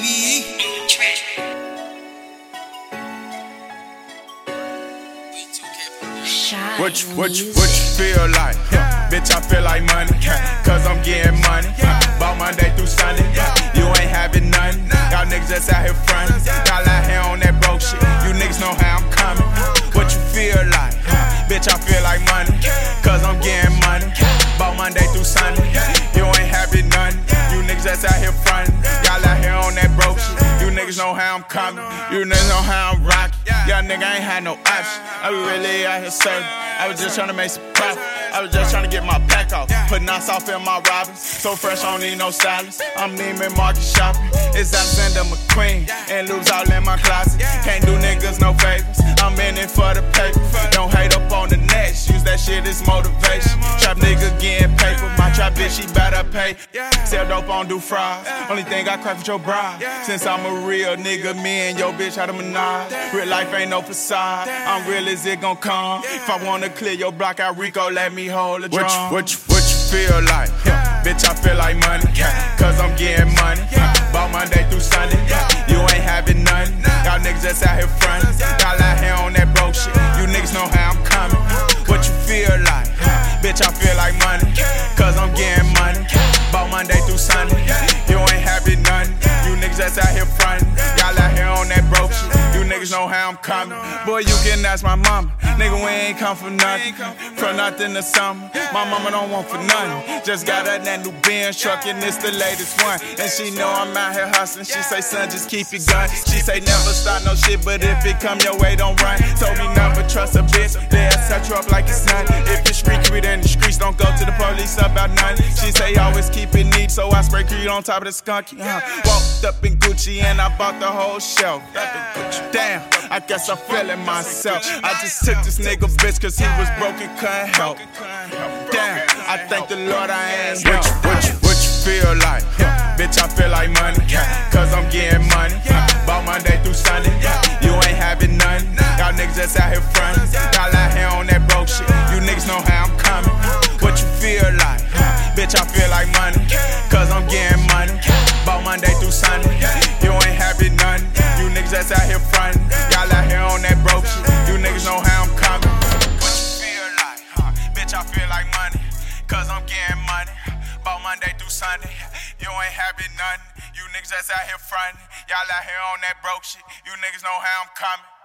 EVE. What you, what you, what you feel like? Huh. Bitch, I feel like money, cause I'm getting money. Bought Monday through Sunday, you ain't having none. Y'all niggas just out here frontin'. Y'all out here on that broke shit. You niggas know how I'm coming. What you feel like? Bitch, I feel like money, cause I'm getting money. Bought Monday through Sunday, you ain't having none. You niggas just out here frontin'. Know how I'm coming. You niggas know how I'm rockin'. Y'all nigga ain't had no option. I was really out here serving. I was just trying to make some profit. I was just trying to get my pack off. Put knots off in my robins. So fresh, I don't need no silence. I'm Neiman Marcus shopping. It's Alexander McQueen. And lose all in my closet. Can't do niggas no favors. I'm in it for the paper. Don't hate up on the next. Use that shit as motivation. Trap nigga getting paper. My trap bitch, she better pay. Sell dope on do fraud. Only thing I cry for your bride. Since I'm a real nigga, me and your bitch had a menage. Real life ain't no facade. I'm real as it gon' come. If I wanna clear your block out, Rico, let me hold the drum. What you, what you, what you feel like? Bitch, I feel like money. Cause I'm getting money. Bought Monday through Sunday. You ain't having none. Y'all niggas just out here frontin'. Y'all out here on that broke shit. You niggas know how I'm coming. What you feel like? Bitch, I feel like money. Sunday. You ain't having none. You niggas just out here frontin'. Y'all out here on that broke shit. You niggas know how I'm coming. Boy, you can ask my mama. Nigga, we ain't come for nothing. From nothing to something. My mama don't want for nothing. Just got her that new Benz truck and it's the latest one. And she know I'm out here hustling. She say, son, just keep your gun. She say, never start no shit, but if it come your way, don't run. Told me never trust a bitch. They'll set you up like it's nothing. To about nothing. She say, always keep it neat, so I spray Creed on top of the skunky. Uh, walked up in Gucci and I bought the whole shelf. Damn, I guess I'm feeling myself. I just took this nigga bitch cause he was broken, couldn't help. Damn, I thank the Lord I ain't what you, what you, what you feel like? Bitch, I feel like money, cause I'm getting money. Like money, cause I'm getting money. Bought Monday through Sunday, you ain't having none. You niggas just out here frontin'. Y'all out here on that broke shit. You niggas know how I'm coming. What you feel like? Huh? Bitch, I feel like money, cause I'm getting money. Bought Monday through Sunday, you ain't having none. You niggas just out here frontin'. Y'all out here on that broke shit. You niggas know how I'm coming.